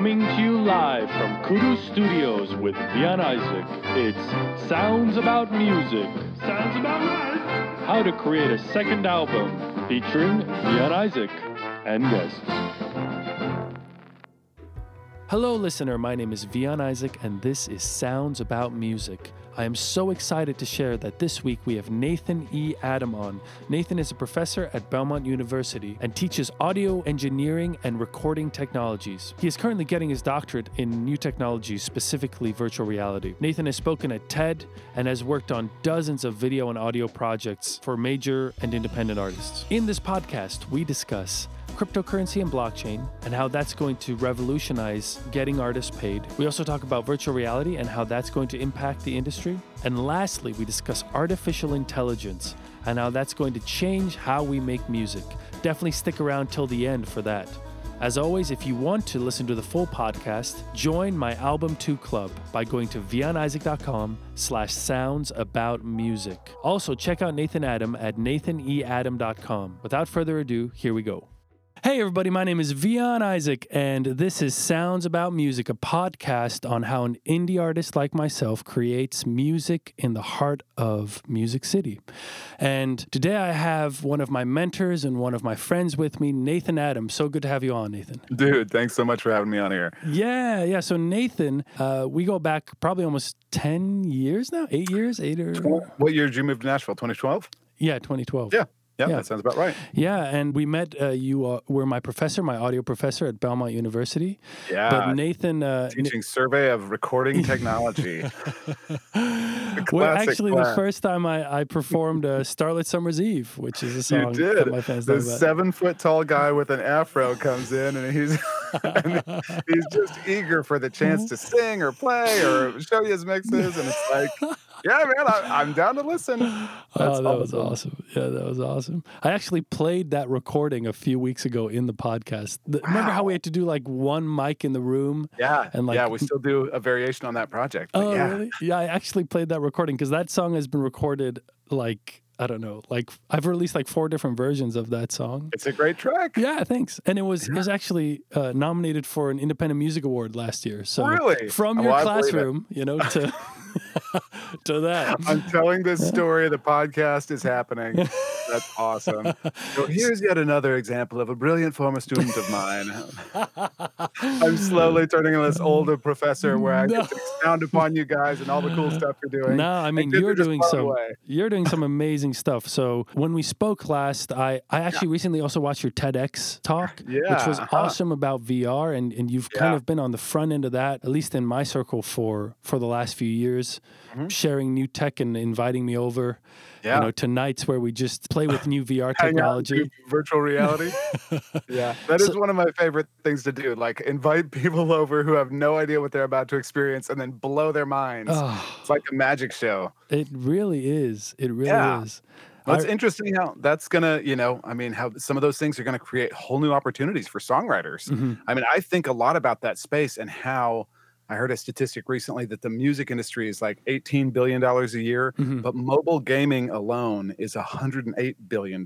Coming to you live from Kudu Studios with Vian Isaac, it's Sounds About Music. Sounds about right. How to create a second album featuring Vian Isaac and guests. Hello, listener. My name is Vian Isaac, and this is Sounds About Music. I am so excited to share that this week we have Nathan E. Adam on. Nathan is a professor at Belmont University and teaches audio engineering and recording technologies. He is currently getting his doctorate in new technologies, specifically virtual reality. Nathan has spoken at TED and has worked on dozens of video and audio projects for major and independent artists. In this podcast, we discuss cryptocurrency and blockchain and how that's going to revolutionize getting artists paid. We also talk about virtual reality and how that's going to impact the industry. And lastly, we discuss artificial intelligence and how that's going to change how we make music. Definitely stick around till the end for that. As always, if you want to listen to the full podcast, join my Album 2 Club by going to vianisaac.com slash sounds about music. Also, check out Nathan Adam at nathaneadam.com. Without further ado, here we go. Hey, everybody, my name is Vian Isaac, and this is Sounds About Music, a podcast on how an indie artist like myself creates music in the heart of Music City. And today I have one of my mentors and one of my friends with me, Nathan Adams. So good to have you on, Nathan. Dude, thanks so much for having me on here. Yeah, yeah. So, Nathan, uh, we go back probably almost 10 years now, eight years, eight or. What year did you move to Nashville? 2012? Yeah, 2012. Yeah. Yeah, Yeah. that sounds about right. Yeah, and we met. Uh, you uh, were my professor, my audio professor at Belmont University. Yeah. But Nathan, uh, Teaching survey of recording technology. well, actually, class. the first time I, I performed uh, "Starlit Summer's Eve," which is a you song did. that my fans The seven foot tall guy with an afro comes in and he's and he's just eager for the chance to sing or play or show you his mixes. And it's like, yeah, man, I, I'm down to listen. oh, That's that was awesome. awesome! Yeah, that was awesome. I actually played that recording a few weeks ago in the podcast. The- Remember how we had to do like one mic in the room? Yeah. And, like- yeah, we still do a variation on that project. Oh, yeah. really? Yeah, I actually played that recording because that song has been recorded like I don't know, like I've released like four different versions of that song. It's a great track. Yeah, thanks. And it was it was actually uh, nominated for an Independent Music Award last year. So Really? from Oh, your I believe it. classroom, you know, to to that. I'm telling this story. The podcast is happening. That's awesome. So here's yet another example of a brilliant former student of mine. I'm slowly turning into this older professor where I get to expound upon you guys and all the cool stuff you're doing. No, I mean you're doing some away. you're doing some amazing stuff. So when we spoke last, I I actually recently also watched your TEDx talk, which was uh-huh. awesome about VR, and and you've kind of been on the front end of that, at least in my circle for for the last few years, Mhm. sharing new tech and inviting me over. Yeah. You know, to nights where we just play with new VR technology. virtual reality. yeah, that is So- one of my favorite things to do. Like invite people over who have no idea what they're about to experience, and then blow their minds. Oh, It's like a magic show. it really is. It really Yeah. is. Well, it's interesting how that's gonna, you know, I mean, how some of those things are gonna create whole new opportunities for songwriters. Mhm. I mean, I think a lot about that space and how I heard a statistic recently that the music industry is like $18 billion a year, Mhm. but mobile gaming alone is $108 billion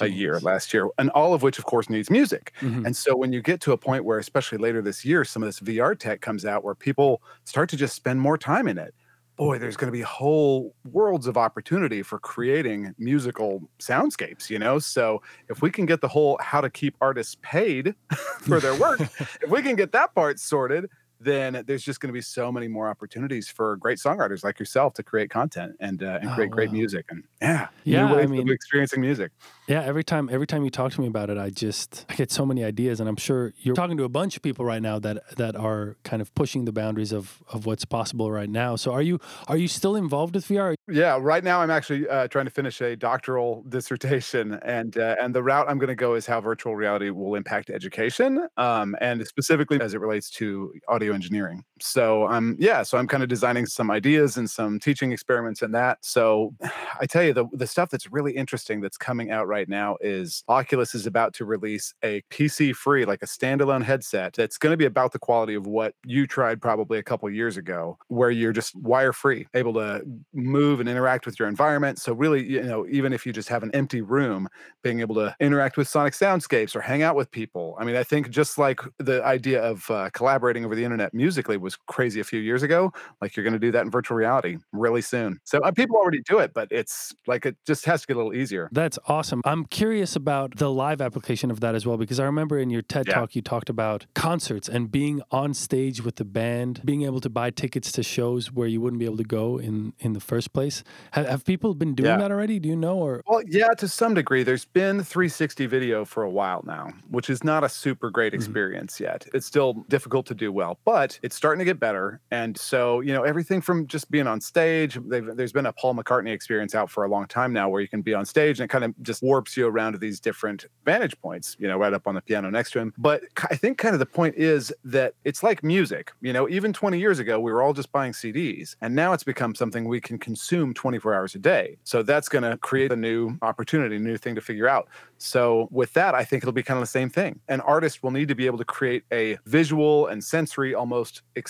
a year last year, and all of which, of course, needs music. Mhm. And so when you get to a point where, especially later this year, some of this VR tech comes out where people start to just spend more time in it, boy, there's going to be whole worlds of opportunity for creating musical soundscapes, you know? So if we can get the whole how to keep artists paid for their work, if we can get that part sorted, then there's just going to be so many more opportunities for great songwriters like yourself to create content and uh, and Oh, create great music and yeah, Yeah, new I mean- of experiencing music. Yeah, every time every time you talk to me about it, I just I get so many ideas, and I'm sure you're talking to a bunch of people right now that that are kind of pushing the boundaries of of what's possible right now. So are you are you still involved with VR? Yeah, right now I'm actually uh, trying to finish a doctoral dissertation, and uh, and the route I'm going to go is how virtual reality will impact education, um, and specifically as it relates to audio engineering. So I'm yeah, so I'm kind of designing some ideas and some teaching experiments in that. So I tell you the the stuff that's really interesting that's coming out right now is Oculus is about to release a PC free like a standalone headset that's going to be about the quality of what you tried probably a couple years ago where you're just wire free, able to move and interact with your environment. So really, you know, even if you just have an empty room, being able to interact with sonic soundscapes or hang out with people. I mean, I think just like the idea of uh, collaborating over the internet musically was crazy a few years ago, like you're going to do that in virtual reality really soon. So uh, people already do it, but it's like it just has to get a little easier. That's awesome. I'm curious about the live application of that as well because I remember in your TED Yeah. talk you talked about concerts and being on stage with the band, being able to buy tickets to shows where you wouldn't be able to go in in the first place. Have, have people been doing Yeah. that already? Do you know or Well, yeah, to some degree. There's been 360 video for a while now, which is not a super great Mhm. experience yet. It's still difficult to do well, but it's starting to get better. And so, you know, everything from just being on stage, there's been a Paul McCartney experience out for a long time now where you can be on stage and it kind of just warps you around to these different vantage points, you know, right up on the piano next to him. But I think kind of the point is that it's like music. You know, even 20 years ago, we were all just buying CDs, and now it's become something we can consume 24 hours a day. So that's going to create a new opportunity, new thing to figure out. So with that, I think it'll be kind of the same thing. An artist will need to be able to create a visual and sensory almost experience,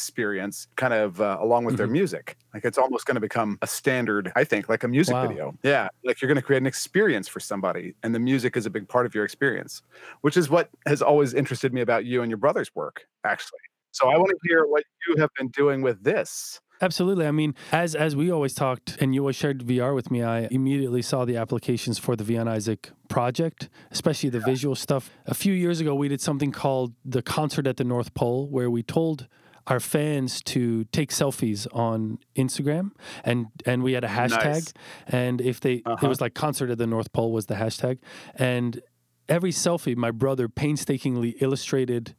kind of uh, along with their music. Like it's almost going to become a standard, I think, like a music Wow. video. Yeah, like you're going to create an experience for somebody, and the music is a big part of your experience, which is what has always interested me about you and your brother's work, actually. So I want to hear what you have been doing with this. Absolutely. I mean, as as we always talked, and you always shared VR with me, I immediately saw the applications for the Vian Isaac project, especially the visual stuff. A few years ago, we did something called the concert at the North Pole, where we told our fans to take selfies on Instagram, and and we had a hashtag, Nice. and if they, it Uh-huh. was like concert at the North Pole was the hashtag, and every selfie, my brother painstakingly illustrated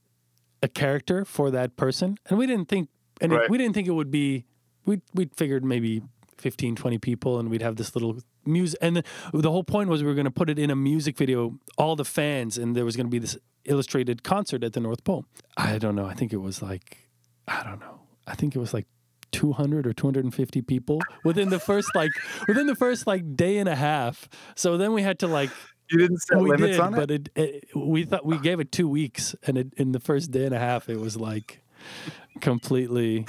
a character for that person, and we didn't think, and it- we didn't think it would be we we figured maybe 15 20 people and we'd have this little music and the, the whole point was we were going to put it in a music video all the fans and there was going to be this illustrated concert at the north pole i don't know i think it was like i don't know i think it was like 200 or 250 people within the first like within the first like day and a half so then we had to like You didn't set we limits did on it. but it, it we thought we gave it two weeks and it, in the first day and a half it was like completely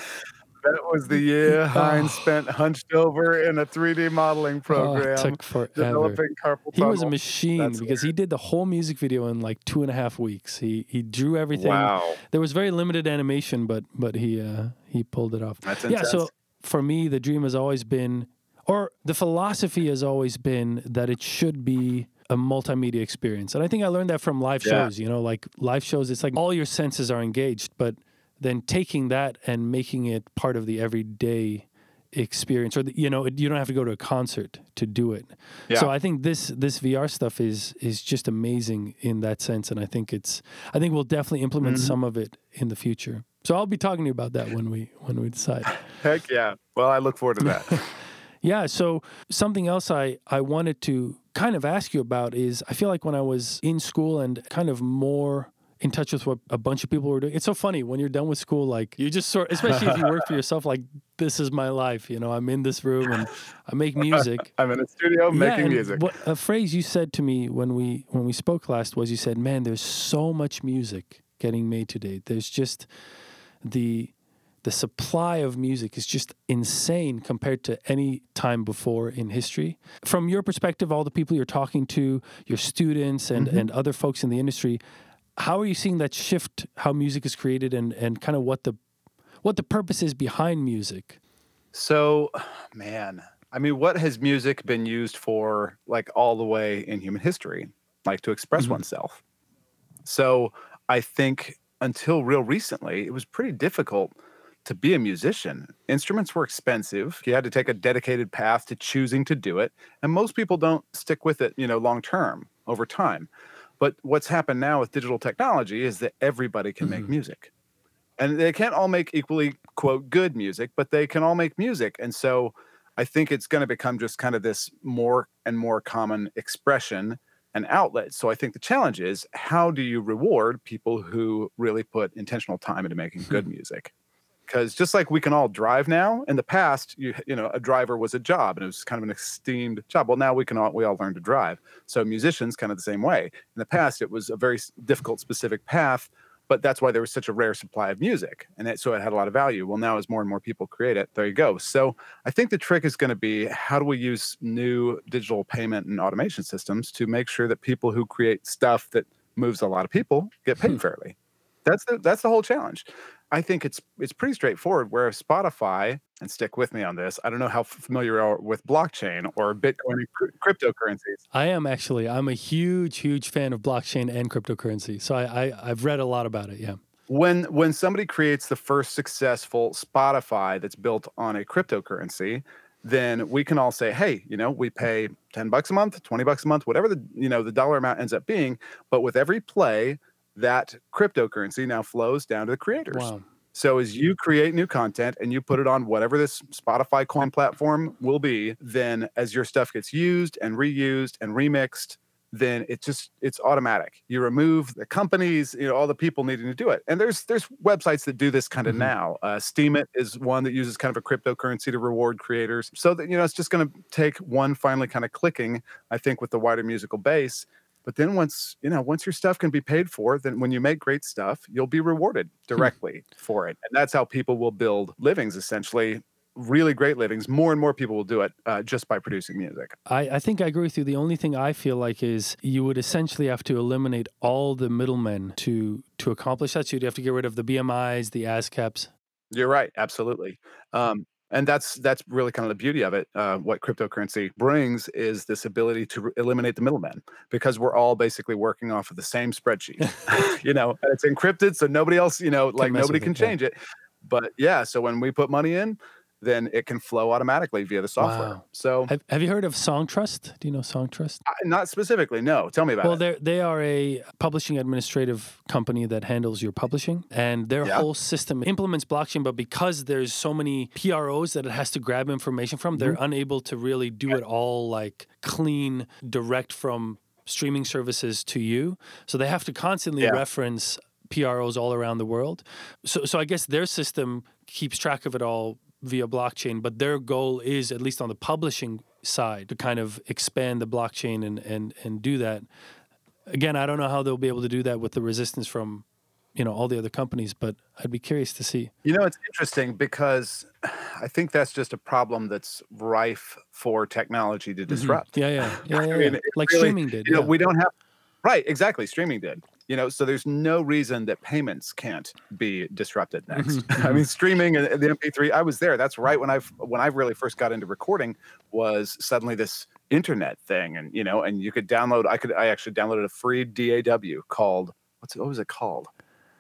That was the year Heinz Oh. spent hunched over in a 3D modeling Oh, program, it took forever. developing carpal He was a machine That's because he did the whole music video in like two and a half weeks. He he drew everything. Wow, There was very limited animation, but but he uh, he pulled it off. that's Yeah. So for me, the dream has always been, or the philosophy has always been that it should be a multimedia experience. And I think I learned that from live Yeah. shows. You know, like live shows, it's like all your senses are engaged, but then taking that and making it part of the everyday experience or the, you know you don't have to go to a concert to do it yeah. so i think this this vr stuff is is just amazing in that sense and i think it's i think we'll definitely implement Mhm. some of it in the future so i'll be talking to you about that when we when we decide Heck yeah. Well, I look forward to that. yeah. So something else I, I wanted to kind of ask you about is I feel like when I was in school and kind of more in touch with what a bunch of people were doing. It's so funny when you're done with school, like you just sort, especially if you work for yourself, like this is my life. You know, I'm in this room and I make music. I'm in a studio making music. What, a phrase you said to me when we when we spoke last was you said, "Man, there's so much music getting made today. There's just the the supply of music is just insane compared to any time before in history. From your perspective, all the people you're talking to, your students and, Mhm. and other folks in the industry, how are you seeing that shift how music is created and, and kind of what the what the purpose is behind music? So, man, I mean, what has music been used for, like all the way in human history, like to express Mhm. oneself? So, I think until real recently, it was pretty difficult to be a musician. Instruments were expensive. You had to take a dedicated path to choosing to do it, and most people don't stick with it, you know, long term over time. But what's happened now with digital technology is that everybody can make Mhm. music. And they can't all make equally quote good music, but they can all make music. And so I think it's going to become just kind of this more and more common expression and outlet. So I think the challenge is how do you reward people who really put intentional time into making good music? Because just like we can all drive now, in the past, you you know, a driver was a job and it was kind of an esteemed job. Well, now we can all we all learn to drive. So musicians, kind of the same way. In the past, it was a very difficult, specific path, but that's why there was such a rare supply of music, and it, so it had a lot of value. Well, now as more and more people create it, there you go. So I think the trick is going to be how do we use new digital payment and automation systems to make sure that people who create stuff that moves a lot of people get paid hmm. fairly. That's the that's the whole challenge. I think it's it's pretty straightforward. Where Spotify, and stick with me on this, I don't know how familiar you are with blockchain or Bitcoin and cryptocurrencies. I am actually. I'm a huge, huge fan of blockchain and cryptocurrency. So I, I I've read a lot about it. Yeah. When when somebody creates the first successful Spotify that's built on a cryptocurrency, then we can all say, hey, you know, we pay 10 bucks a month, 20 bucks a month, whatever the, you know, the dollar amount ends up being. But with every play, that cryptocurrency now flows down to the creators. Wow. So as you create new content and you put it on whatever this Spotify coin platform will be, then as your stuff gets used and reused and remixed, then it just it's automatic. You remove the companies, you know, all the people needing to do it. And there's there's websites that do this kind of mm-hmm. now. Uh, Steemit is one that uses kind of a cryptocurrency to reward creators. So that you know, it's just going to take one finally kind of clicking. I think with the wider musical base but then once, you know, once your stuff can be paid for, then when you make great stuff, you'll be rewarded hmm. directly for it. And that's how people will build livings essentially really great livings, more and more people will do it uh, just by producing music. I, I think I agree with you. The only thing I feel like is you would essentially have to eliminate all the middlemen to to accomplish that. So you'd have to get rid of the BMIs, the ASCAPs. You're right, absolutely. Um, and that's that's really kind of the beauty of it. Uh, what cryptocurrency brings is this ability to re- eliminate the middlemen because we're all basically working off of the same spreadsheet. you know, and it's encrypted, so nobody else, you know, like nobody can it, change yeah. it. But yeah, so when we put money in, then it can flow automatically via the software. Wow. So, have, have you heard of Songtrust? Do you know Songtrust? Not specifically. No. Tell me about well, it. Well, they are a publishing administrative company that handles your publishing, and their yeah. whole system implements blockchain. But because there's so many PROs that it has to grab information from, they're mm-hmm. unable to really do yeah. it all like clean, direct from streaming services to you. So they have to constantly yeah. reference PROs all around the world. So, so I guess their system keeps track of it all via blockchain, but their goal is, at least on the publishing side, to kind of expand the blockchain and, and, and do that. Again, I don't know how they'll be able to do that with the resistance from you know all the other companies but i'd be curious to see you know it's interesting because i think that's just a problem that's rife for technology to mm-hmm. disrupt mm-hmm. yeah yeah yeah, yeah, yeah. mean, like really, streaming did you know, we don't have right exactly streaming did you know so there's no reason that payments can't be disrupted next. Mm-hmm, i mean mm-hmm. streaming and the mp3 i was there. That's right when i when i really first got into recording was suddenly this internet thing and you know and you could download i could i actually downloaded a free daw called what's it, what was it called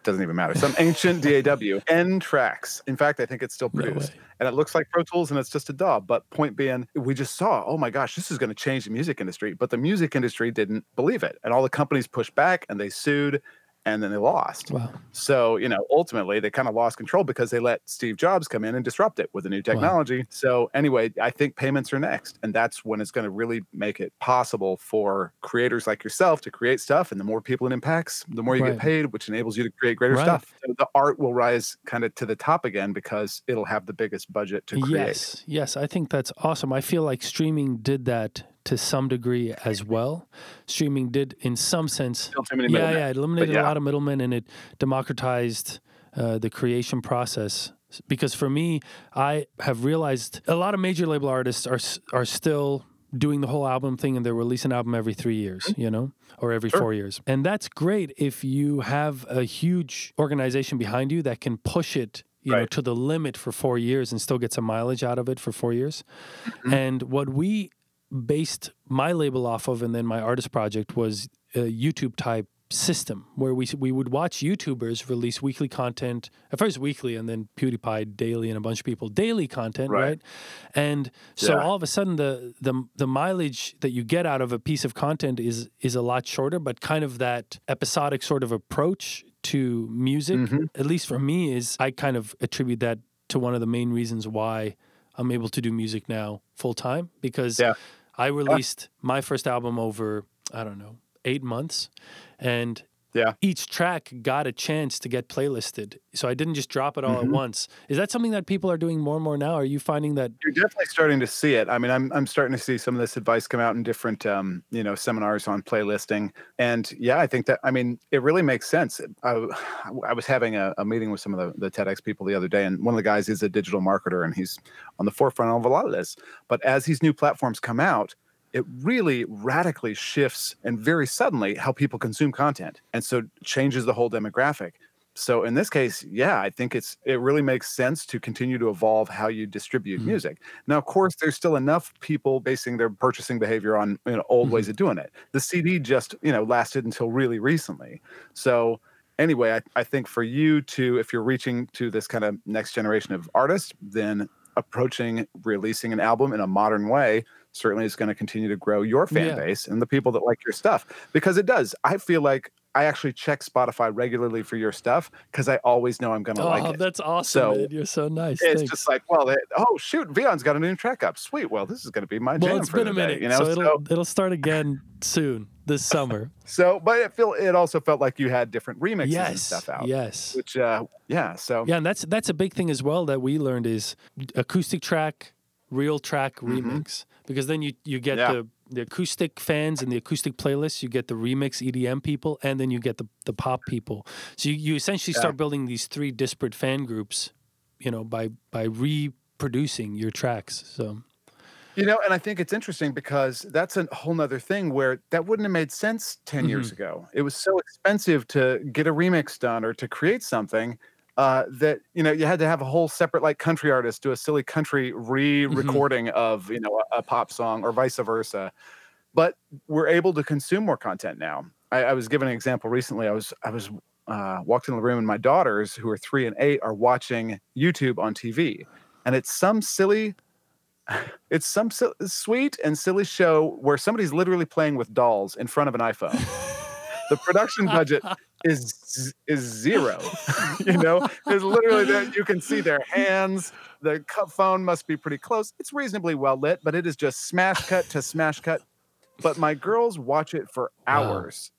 doesn't even matter. Some ancient DAW N tracks. In fact, I think it's still produced. No and it looks like Pro Tools and it's just a DAW. But point being, we just saw, oh my gosh, this is going to change the music industry. But the music industry didn't believe it. And all the companies pushed back and they sued and then they lost. Wow. So, you know, ultimately they kind of lost control because they let Steve Jobs come in and disrupt it with a new technology. Wow. So, anyway, I think payments are next. And that's when it's going to really make it possible for creators like yourself to create stuff. And the more people it impacts, the more you right. get paid, which enables you to create greater right. stuff. So the art will rise kind of to the top again because it'll have the biggest budget to create. Yes. Yes. I think that's awesome. I feel like streaming did that to some degree as well. Streaming did, in some sense, yeah, yeah, it eliminated yeah. a lot of middlemen and it democratized uh, the creation process. Because for me, I have realized a lot of major label artists are are still doing the whole album thing and they release an album every three years, mm-hmm. you know, or every sure. four years. And that's great if you have a huge organization behind you that can push it you right. know to the limit for four years and still get some mileage out of it for four years mm-hmm. and what we based my label off of and then my artist project was a YouTube type system where we we would watch YouTubers release weekly content at first weekly and then PewDiePie daily and a bunch of people daily content right, right? and so yeah. all of a sudden the the the mileage that you get out of a piece of content is is a lot shorter but kind of that episodic sort of approach to music mm-hmm. at least for me is I kind of attribute that to one of the main reasons why I'm able to do music now full time because yeah I released my first album over, I don't know, eight months. And Yeah. each track got a chance to get playlisted. So I didn't just drop it all at Mhm. once. Is that something that people are doing more and more now? Are you finding that? You're definitely starting to see it. I mean, I'm I'm starting to see some of this advice come out in different um, you know, seminars on playlisting. And yeah, I think that I mean, it really makes sense. I, I was having a, a meeting with some of the, the TEDx people the other day, and one of the guys is a digital marketer and he's on the forefront of a lot of this. But as these new platforms come out, it really radically shifts and very suddenly how people consume content. And so changes the whole demographic. So in this case, yeah, I think it's it really makes sense to continue to evolve how you distribute Mhm. music. Now, of course, there's still enough people basing their purchasing behavior on you know old ways of doing it. The CD just you know lasted until really recently. So anyway, I, I think for you to if you're reaching to this kind of next generation of artists, then approaching releasing an album in a modern way certainly is going to continue to grow your fan Yeah. base and the people that like your stuff because it does. I feel like I actually check Spotify regularly for your stuff because I always know I'm going to Oh, like it. that's awesome, So, man. You're so nice. It's Thanks. just like, well, they, oh shoot, Vian's got a new track up. Sweet. Well, this is going to be my well, jam it's for been the a day, minute, you know. so So, it'll it'll start again soon this summer. so, but it feel it also felt like you had different remixes and stuff out. yes. Which, uh, yeah. So, Yeah, and that's that's a big thing as well that we learned is acoustic track, real track Mhm. remix. Because then you you get Yeah. the the acoustic fans and the acoustic playlists, you get the remix EDM people, and then you get the the pop people. So you, you essentially Yeah. start building these three disparate fan groups, you know, by by reproducing your tracks. So You know, and I think it's interesting because that's a whole nother thing where that wouldn't have made sense 10 years Mm-hmm. ago. It was so expensive to get a remix done or to create something uh, that, you know, you had to have a whole separate like country artist do a silly country re-recording of, you know, a, a pop song or vice versa. But we're able to consume more content now. I, I was given an example recently. I was, I was uh, walked in the room and my daughters who are three and eight are watching YouTube on TV and it's some silly it's some si- sweet and silly show where somebody's literally playing with dolls in front of an iPhone. the production budget is is zero. you know, there's literally that you can see their hands. The phone must be pretty close. It's reasonably well lit, but it is just smash cut to smash cut. But my girls watch it for Wow. hours,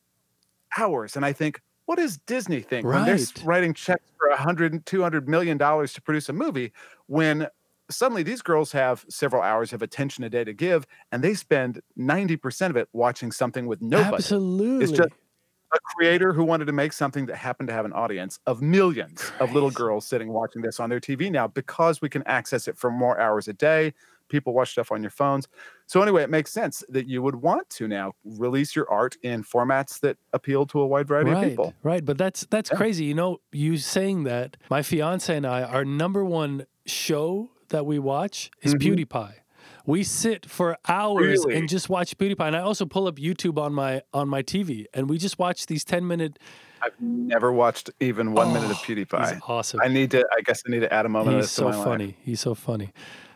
hours, and I think. What does Disney think when they're writing checks for 100 and 200 million dollars to produce a movie when suddenly these girls have several hours of attention a day to give and they spend 90% of it watching something with no budget absolutely. just a creator who wanted to make something that happened to have an audience of millions of little girls sitting watching this on their TV now because we can access it for more hours a day. People watch stuff on your phones. So, anyway, it makes sense that you would want to now release your art in formats that appeal to a wide variety right, of people. Right, but that's that's Yeah. crazy. You know, you saying that my fiance and I, our number one show that we watch is Mhm. PewDiePie. We sit for hours Really? and just watch PewDiePie, and I also pull up YouTube on my on my TV, and we just watch these ten minute. I've never watched even one minute of Oh, PewDiePie. Awesome. I need to, I guess I need to add a moment he's this so funny. life. He's so funny.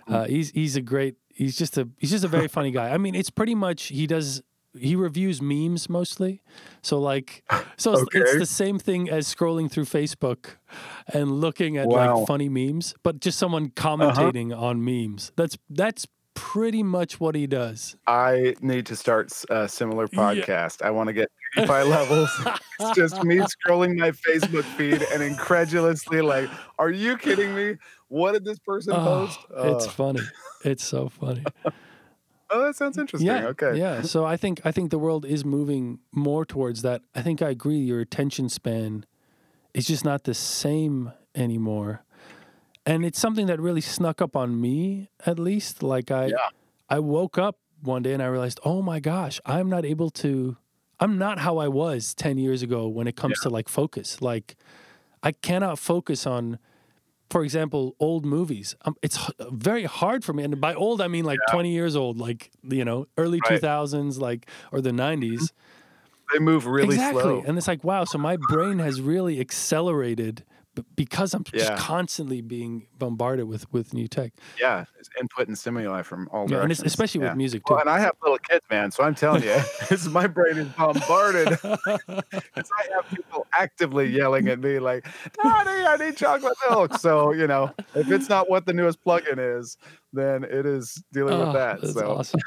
Uh, he's he's a great. He's just a he's just a very funny guy. I mean, it's pretty much he does he reviews memes mostly. So like so it's, it's the same thing as scrolling through Facebook and looking at Wow. Uh-huh. like funny memes, but just someone commentating on memes. That's that's pretty much what he does. I need to start a similar Yeah. podcast. I want to get PewDiePie levels. It's just me scrolling my Facebook feed and incredulously like, "Are you kidding me? What did this person Oh, post?" it's Oh. funny. It's so funny. Oh, that sounds interesting. Yeah. okay. Yeah. So I think I think the world is moving more towards that. I think I agree. Your attention span is just not the same anymore, and it's something that really snuck up on me. At least, like I, Yeah. I woke up one day and I realized, oh my gosh, I'm not able to. I'm not how I was ten years ago when it comes to like focus. Like, I cannot focus on for example, old movies. Um, it's very hard for me, and by old I mean like twenty years old, like you know, early Right. thousands, like or the nineties. They move really exactly, slow. and it's like wow. So my brain has really accelerated because I'm just constantly being bombarded with with new tech. yeah, it's input and stimuli from all Yeah, and directions. it's especially Yeah. with music too. Well, and I have little kids, man. So I'm telling you, it's, my brain is bombarded. I have people actively yelling at me like, "Daddy, I need chocolate milk." So you know, if it's not what the newest plugin is, then it is dealing Oh, with ah, that. that's So awesome.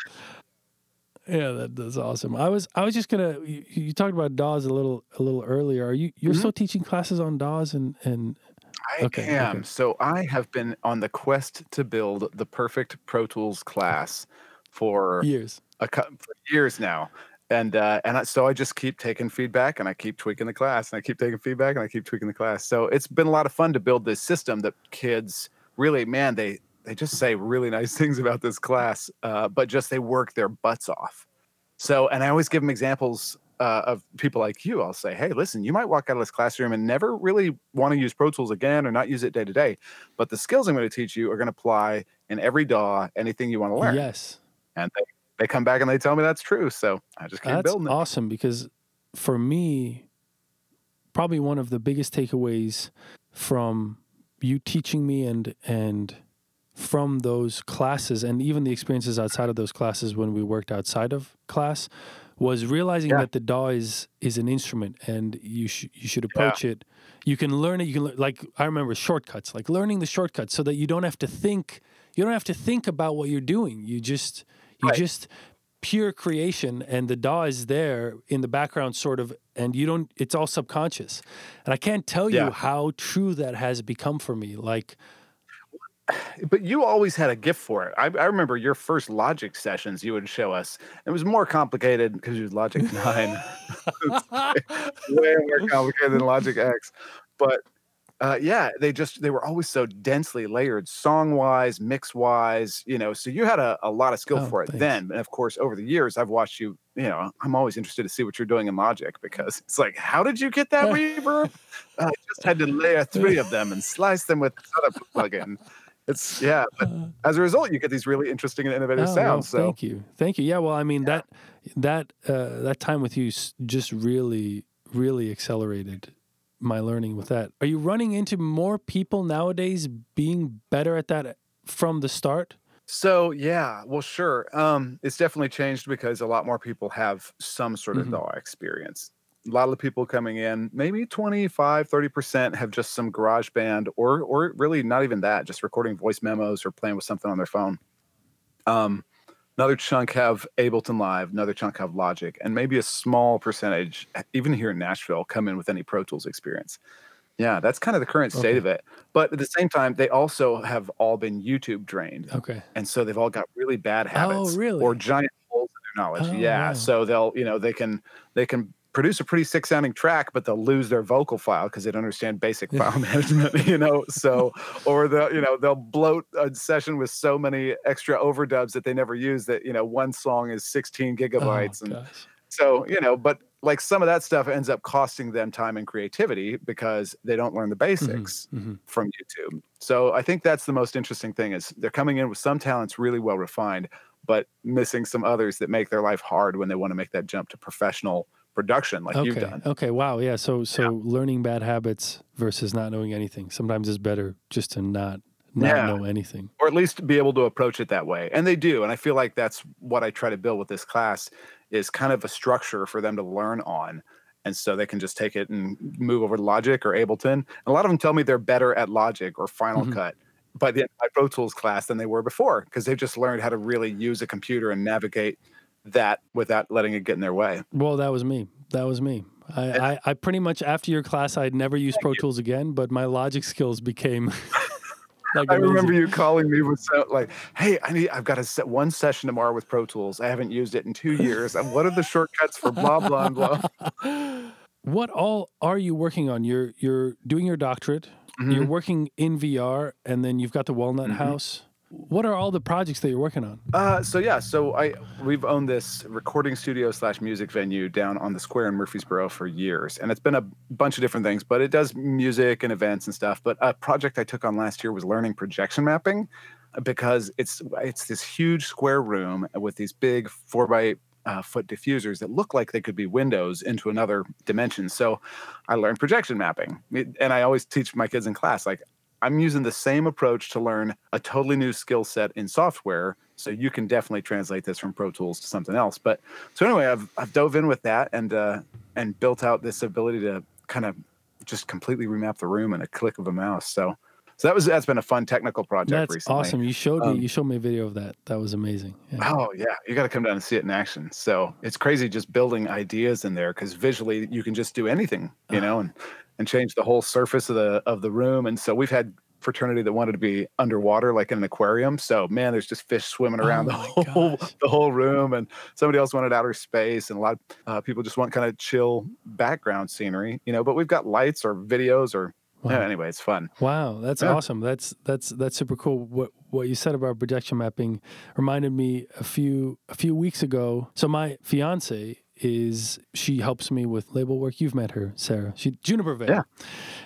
Yeah, that, that's awesome. I was I was just gonna. You, you talked about DAWs a little a little earlier. Are you you're Mhm. still teaching classes on DAWs and and I Okay, okay. am. So I have been on the quest to build the perfect Pro Tools class for years? a for years now. And uh, and I, so I just keep taking feedback and I keep tweaking the class and I keep taking feedback and I keep tweaking the class. So it's been a lot of fun to build this system that kids really, man, they they just say really nice things about this class, uh, but just they work their butts off. So and I always give them examples uh, of people like you. I'll say, hey, listen, you might walk out of this classroom and never really want to use Pro Tools again or not use it day to day, but the skills I'm going to teach you are going to apply in every DAW, anything you want to learn. Yes, And they, they come back and they tell me that's true. So I just keep that's building it. awesome because for me, probably one of the biggest takeaways from you teaching me and and from those classes and even the experiences outside of those classes when we worked outside of class was realizing Yeah. that the DAW is is an instrument and you sh- you should approach it. You can learn it. You can lear- like I remember shortcuts, like learning the shortcuts, so that you don't have to think. You don't have to think about what you're doing. You just you Right. just pure creation, and the DAW is there in the background, sort of, and you don't. It's all subconscious, and I can't tell you how true that has become for me. Like But you always had a gift for it. I, I remember your first Logic sessions you would show us. It was more complicated because you was Logic 9. way more complicated than Logic X. But uh, yeah, they just they were always so densely layered, song wise, mix wise, you know. So you had a, a lot of skill Oh, for it thanks. then. And of course, over the years, I've watched you. You know, I'm always interested to see what you're doing in Logic because it's like, how did you get that reverb? I just had to layer three of them and slice them with another other plugin. It's yeah, but as a result, you get these really interesting and innovative Oh, well, sounds. So thank you, thank you. Yeah, well, I mean that that uh, that time with you just really really accelerated my learning with that. Are you running into more people nowadays being better at that from the start? So yeah, well, sure. Um, it's definitely changed because a lot more people have some sort of Mhm. DAW experience. A lot of the people coming in, maybe 25, 30% have just some GarageBand or or really not even that, just recording voice memos or playing with something on their phone. Um, another chunk have Ableton Live, another chunk have Logic, and maybe a small percentage, even here in Nashville, come in with any Pro Tools experience. Yeah, that's kind of the current state Okay. of it. But at the same time, they also have all been YouTube drained Okay. and so they've all got really bad habits Oh, really? or giant holes in their knowledge Oh, yeah wow. so they'll you know they can they can produce a pretty sick sounding track but they'll lose their vocal file because they don't understand basic file management you know so or they'll you know they'll bloat a session with so many extra overdubs that they never use that you know one song is 16 gigabytes oh, and gosh. so you know but like some of that stuff ends up costing them time and creativity because they don't learn the basics Mhm. from YouTube. So I think that's the most interesting thing is they're coming in with some talents really well refined, but missing some others that make their life hard when they want to make that jump to professional production like you've Okay. done. Okay. Wow. Yeah. So so learning bad habits versus not knowing anything. Sometimes it's better just to not not Yeah. know anything. Or at least be able to approach it that way. And they do. And I feel like that's what I try to build with this class is kind of a structure for them to learn on. And so they can just take it and move over to Logic or Ableton. And a lot of them tell me they're better at Logic or Final Mhm. Cut by the end of my Pro Tools class than they were before because they've just learned how to really use a computer and navigate that without letting it get in their way. Well, that was me. That was me. I, I, I pretty much after your class, I'd never use Pro Tools again, but my Logic skills became like I remember you calling me with so, like, "Hey, I need. I've got a set one session tomorrow with Pro Tools. I haven't used it in two years. And what are the shortcuts for blah blah blah?" What all are you working on? You're you're doing your doctorate. You're Mhm. working in VR, and then you've got the Walnut Mhm. House. What are all the projects that you're working on? Uh, so yeah, so I we've owned this recording studio slash music venue down on the square in Murfreesboro for years, and it's been a bunch of different things, but it does music and events and stuff. But a project I took on last year was learning projection mapping, because it's it's this huge square room with these big four by uh, foot diffusers that look like they could be windows into another dimension. So I learned projection mapping, and I always teach my kids in class like. I'm using the same approach to learn a totally new skill set in software. So you can definitely translate this from Pro Tools to something else. But so anyway, I've I've dove in with that and uh, and built out this ability to kind of just completely remap the room in a click of a mouse. So So that was that's been a fun technical project That's recently. awesome. You showed Um, me you showed me a video of that. That was amazing. Yeah. Oh yeah, you got to come down and see it in action. So it's crazy just building ideas in there because visually you can just do anything, you know, and and change the whole surface of the of the room. And so we've had fraternity that wanted to be underwater, like in an aquarium. So man, there's just fish swimming around Oh the whole gosh. the whole room. And somebody else wanted outer space, and a lot of uh, people just want kind of chill background scenery, you know. But we've got lights or videos or Wow. yeah, anyway, it's fun. Wow, that's Yeah. awesome. That's that's that's super cool. What what you said about projection mapping reminded me a few a few weeks ago. So my fiance is she helps me with label work. You've met her, Sarah. She Juniper Vale. Yeah.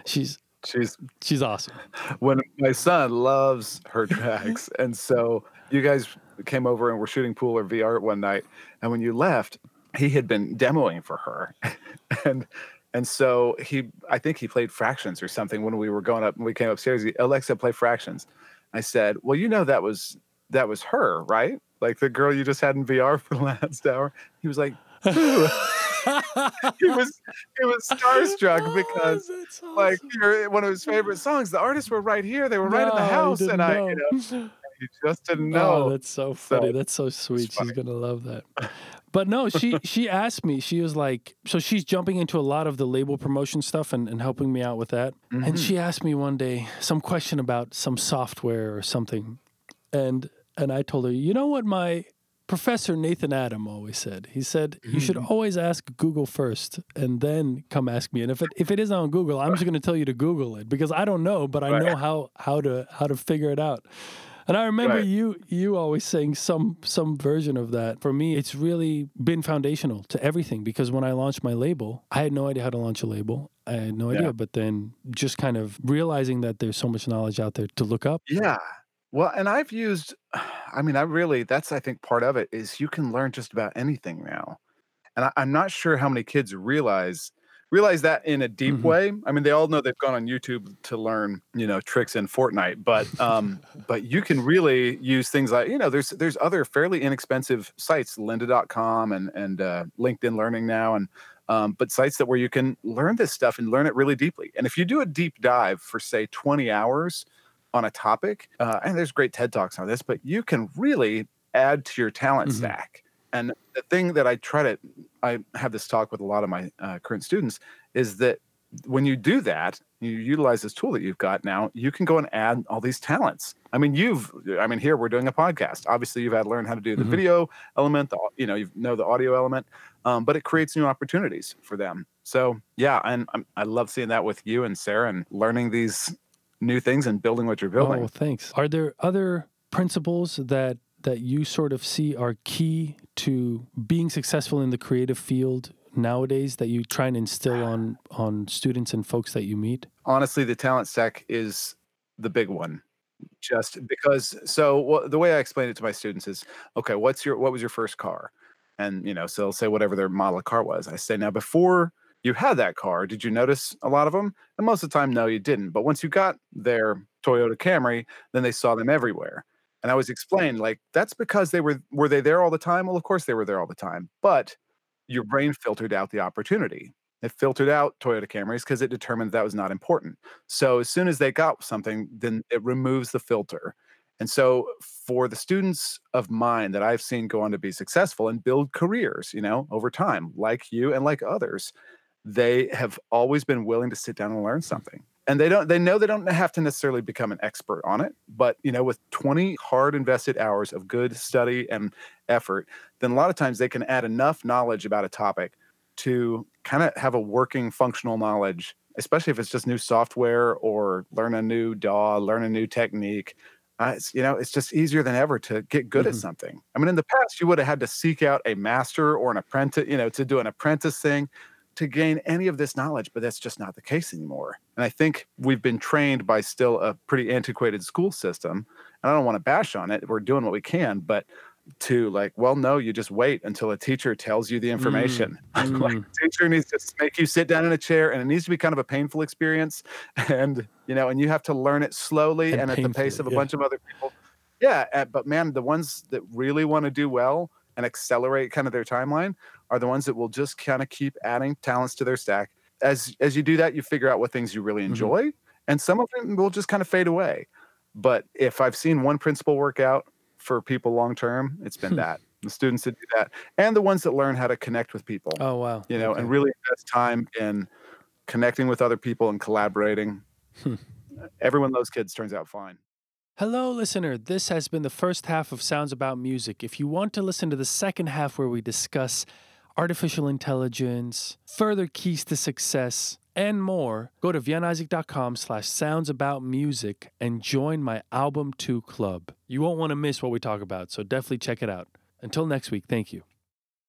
She's She's she's awesome. when my son loves her tracks and so you guys came over and were shooting pool or vr one night and when you left he had been demoing for her and and so he i think he played fractions or something when we were going up and we came upstairs he, alexa play fractions i said well you know that was that was her right like the girl you just had in vr for the last hour he was like? he was he was starstruck because Oh, like awesome. your one of his favorite songs. The artists were right here. They were right in the house, and I, you know, know. just didn't Oh, know. that's so funny. So, that's so sweet. She's gonna love that. But no, she she asked me. She was like, so she's jumping into a lot of the label promotion stuff and, and helping me out with that. And Mhm. she asked me one day some question about some software or something, and and I told her, you know what my professor Nathan Adam always said. He said you should Mhm. always ask Google first and then come ask me. And if it if it is on Google, I'm just going to tell you to Google it because I don't know, but I know how how to how to figure it out. And I remember Right. you you always saying some some version of that. For me, it's really been foundational to everything because when I launched my label, I had no idea how to launch a label. I had no Yeah. idea, but then just kind of realizing that there's so much knowledge out there to look up. Yeah. Well, and I've used. I mean, I really. That's I think part of it is you can learn just about anything now, and I, I'm not sure how many kids realize realize that in a deep Mhm. way. I mean, they all know they've gone on YouTube to learn, you know, tricks in Fortnite, but um, but you can really use things like you know, there's there's other fairly inexpensive sites, Lynda.com and and uh, LinkedIn Learning now, and um, but sites that where you can learn this stuff and learn it really deeply. And if you do a deep dive for say 20 hours on a topic, uh, and there's great TED talks on this, but you can really add to your talent Mhm. stack. And the thing that I try to, I have this talk with a lot of my uh, current students, is that when you do that, you utilize this tool that you've got now, you can go and add all these talents. I mean, you've, I mean, here we're doing a podcast. Obviously, you've had to learn how to do the Mhm. video element, the, you know, you know the audio element, um, but it creates new opportunities for them. So yeah, and I'm, I love seeing that with you and Sarah and learning these new things and building what you're oh, building. Oh, thanks. Are there other principles that that you sort of see are key to being successful in the creative field nowadays that you try and instill on on students and folks that you meet? honestly the talent stack is the big one just because so wha- the way i explain it to my students is okay what's your what was your first car and you know so they'll say whatever their model of car was i say now before you had that car did you notice a lot of them and most of the time no you didn't but once you got their toyota camry then they saw them everywhere and i always explain like that's because they were were they there all the time well of course they were there all the time but your brain filtered out the opportunity it filtered out Toyota Camrys because it determined that was not important. So as soon as they got something, then it removes the filter. And so for the students of mine that I've seen go on to be successful and build careers, you know, over time, like you and like others, they have always been willing to sit down and learn something. And they don't they know they don't have to necessarily become an expert on it, but you know, with 20 hard invested hours of good study and effort, then a lot of times they can add enough knowledge about a topic to kind of have a working functional knowledge, especially if it's just new software or learn a new DAW, learn a new technique. Uh, it's, you know, it's just easier than ever to get good at Mhm. something. I mean, in the past, you would have had to seek out a master or an apprentice, you know, to do an apprentice thing to gain any of this knowledge, but that's just not the case anymore. And I think we've been trained by still a pretty antiquated school system. And I don't want to bash on it. We're doing what we can, but to like, well, no, you just wait until a teacher tells you the information. like, mm. the teacher needs to make you sit down in a chair, and it needs to be kind of a painful experience. And you know, and you have to learn it slowly And and, at the pace of a yeah. bunch of other people. Yeah, uh, but man, the ones that really want to do well and accelerate kind of their timeline are the ones that will just kind of keep adding talents to their stack. As as you do that, you figure out what things you really Mhm. enjoy and some of them will just kind of fade away. But if I've seen one principle work out for people long term, it's been Hmm. that the students that do that, and the ones that learn how to connect with people. Oh wow. you know, Okay. and really invest time in connecting with other people and collaborating. Everyone Every those kids turns out fine. Hello, listener. This has been the first half of Sounds About Music. If you want to listen to the second half where we discuss artificial intelligence, further keys to success, and more, go to vianisaac.com slash sounds about music and join my Album 2 club. You won't want to miss what we talk about, so definitely check it out. Until next week, thank you.